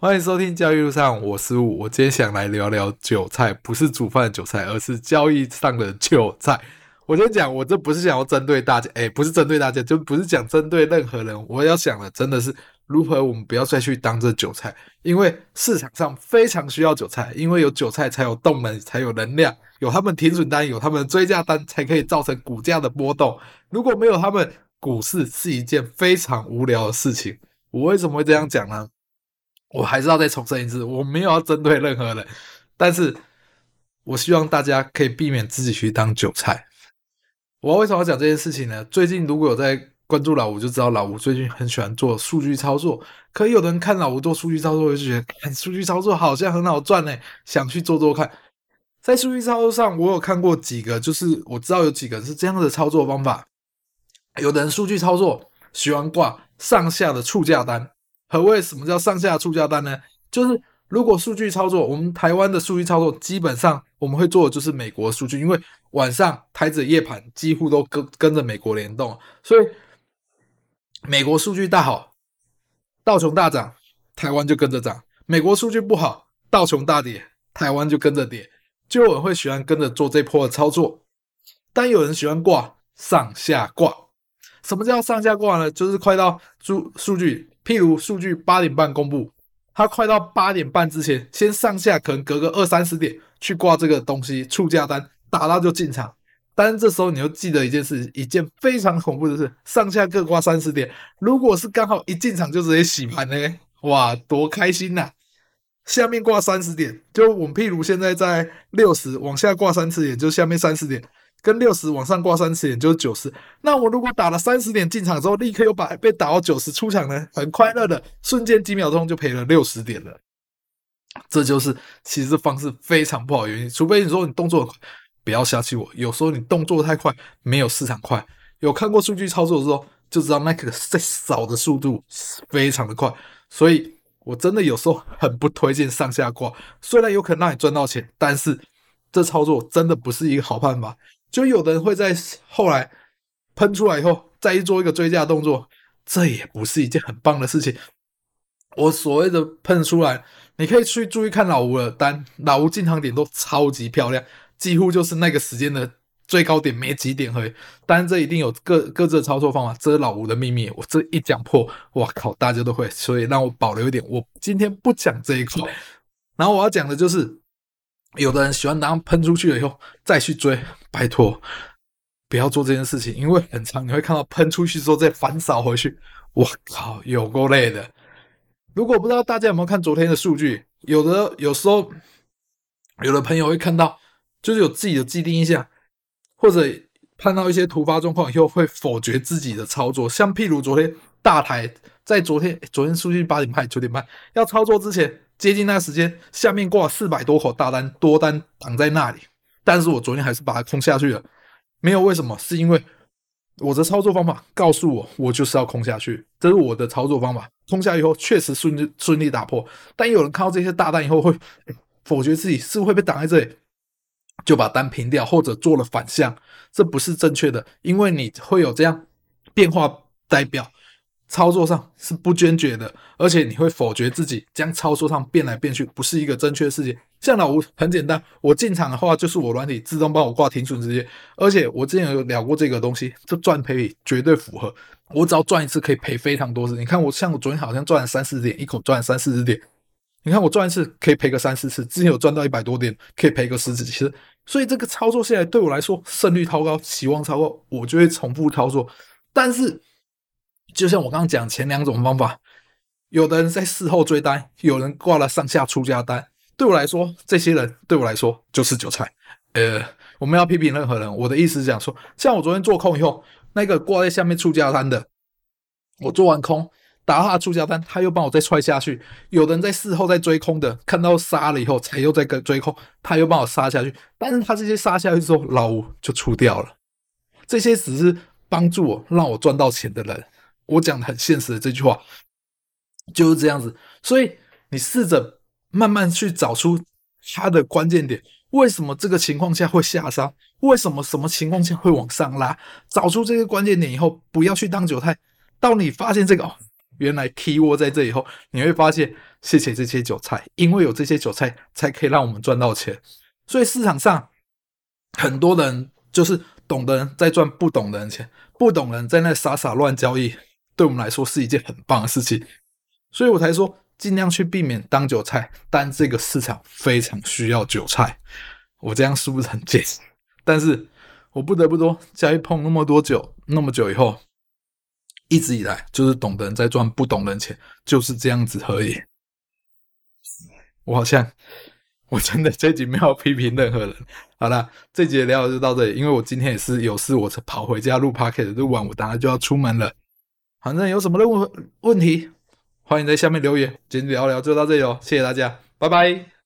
欢迎收听交易路上，我是吴。我今天想来聊聊韭菜，不是煮饭的韭菜，而是交易上的韭菜。我先讲，我这不是想要针对大家，哎，不是针对大家，就不是讲针对任何人。我要想的真的是如何我们不要再去当这韭菜，因为市场上非常需要韭菜，因为有韭菜才有动能，才有能量，有他们停损单，有他们追加单，才可以造成股价的波动。如果没有他们，股市是一件非常无聊的事情。我为什么会这样讲呢？我还是要再重申一次，我没有要针对任何人，但是我希望大家可以避免自己去当韭菜。我为什么要讲这件事情呢？最近如果有在关注老吴，就知道老吴最近很喜欢做数据操作。可有的人看老吴做数据操作，就觉得看数据操作好像很好赚呢，想去做做看。在数据操作上，我有看过几个，就是我知道有几个是这样的操作方法。有的人数据操作喜欢挂上下的促价单。何谓什么叫上下促价单呢？就是如果数据操作，我们台湾的数据操作基本上我们会做的就是美国数据，因为晚上台子夜盘几乎都跟跟着美国联动，所以美国数据大好，道琼大涨，台湾就跟着涨；美国数据不好，道琼大跌，台湾就跟着跌。就有人会喜欢跟着做这波的操作，但有人喜欢挂上下挂。什么叫上下挂呢？就是快到数数据，譬如数据八点半公布，它快到八点半之前，先上下可能隔个二三十点去挂这个东西，促价单打到就进场。但是这时候你要记得一件事，一件非常恐怖的事，上下各挂三十点。如果是刚好一进场就直接洗盘呢？哇，多开心呐、下面挂三十点，就我们譬如现在在六十往下挂三十点，就下面三十点。跟六十往上挂三十点就是九十，那我如果打了三十点进场之后，立刻又把被打到九十出场呢？很快乐的，瞬间几秒钟就赔了六十点了。这就是其实方式非常不好原因，除非你说你动作很快，不要瞎气我。有时候你动作太快，没有市场快。有看过数据操作的时候，就知道那个在扫的速度非常的快，所以我真的有时候很不推荐上下挂。虽然有可能让你赚到钱，但是这操作真的不是一个好办法。就有的人会在后来喷出来以后，再去做一个追加动作，这也不是一件很棒的事情。我所谓的喷出来，你可以去注意看老吴的单，老吴进场点都超级漂亮，几乎就是那个时间的最高点没几点而已。当然，这一定有各各自的操作方法，这是老吴的秘密。我这一讲破，哇靠，大家都会，所以让我保留一点。我今天不讲这一块，然后我要讲的就是。有的人喜欢当喷出去了以后再去追，拜托不要做这件事情，因为很长你会看到喷出去之后再反扫回去，我靠，有够累的。如果不知道大家有没有看昨天的数据，有的有时候有的朋友会看到，就是有自己的既定印象，或者看到一些突发状况以后会否决自己的操作，像譬如昨天大台在昨天昨天数据八点半九点半要操作之前。接近那个时间，下面挂四百多口大单，多单挡在那里，但是我昨天还是把它空下去了。没有为什么，是因为我的操作方法告诉我，我就是要空下去，这是我的操作方法。空下以后确实顺利顺利打破，但有人看到这些大单以后会否决自己是会被挡在这里，就把单平掉或者做了反向，这不是正确的，因为你会有这样变化代表。操作上是不坚决的，而且你会否决自己将操作上变来变去，不是一个正确的事情。像老吴很简单，我进场的话就是我软体自动帮我挂停损直接，而且我之前有聊过这个东西，这赚赔比绝对符合。我只要赚一次可以赔非常多次。你看我像我昨天好像赚了三四点，一口赚了三四十点。你看我赚一次可以赔个三四次，之前有赚到一百多点，可以赔个十几次。所以这个操作下来对我来说胜率超高，期望超高，我就会重复操作。但是。就像我刚刚讲前两种方法，有的人在事后追单，有人挂了上下出价单。对我来说，这些人对我来说就是韭菜。呃，我们要批评任何人，我的意思是讲说，像我昨天做空以后，那个挂在下面出价单的，我做完空打他出价单，他又帮我再踹下去。有的人在事后再追空的，看到杀了以后才又再跟追空，他又帮我杀下去。但是他这些杀下去之后，老吴就出掉了。这些只是帮助我让我赚到钱的人。我讲的很现实的这句话就是这样子，所以你试着慢慢去找出它的关键点，为什么这个情况下会下杀？为什么什么情况下会往上拉？找出这个关键点以后，不要去当韭菜。到你发现这个哦，原来 key word 在这以后，你会发现，谢谢这些韭菜，因为有这些韭菜，才可以让我们赚到钱。所以市场上很多人就是懂的人在赚不懂的人钱，不懂人在那傻傻乱交易，对我们来说是一件很棒的事情。所以我才说，尽量去避免当韭菜，但这个市场非常需要韭菜。我这样是不是很贱？但是我不得不说，交易碰那么多久，那么久以后。一直以来就是懂的人在赚不懂人钱，就是这样子而已。我好像我真的这集没有批评任何人。好了，这集的聊就到这里，因为我今天也是有事，我才跑回家录 podcast，录完我当然就要出门了。反正有什么问问题，欢迎在下面留言。今天聊聊就到这里哦，谢谢大家，拜拜。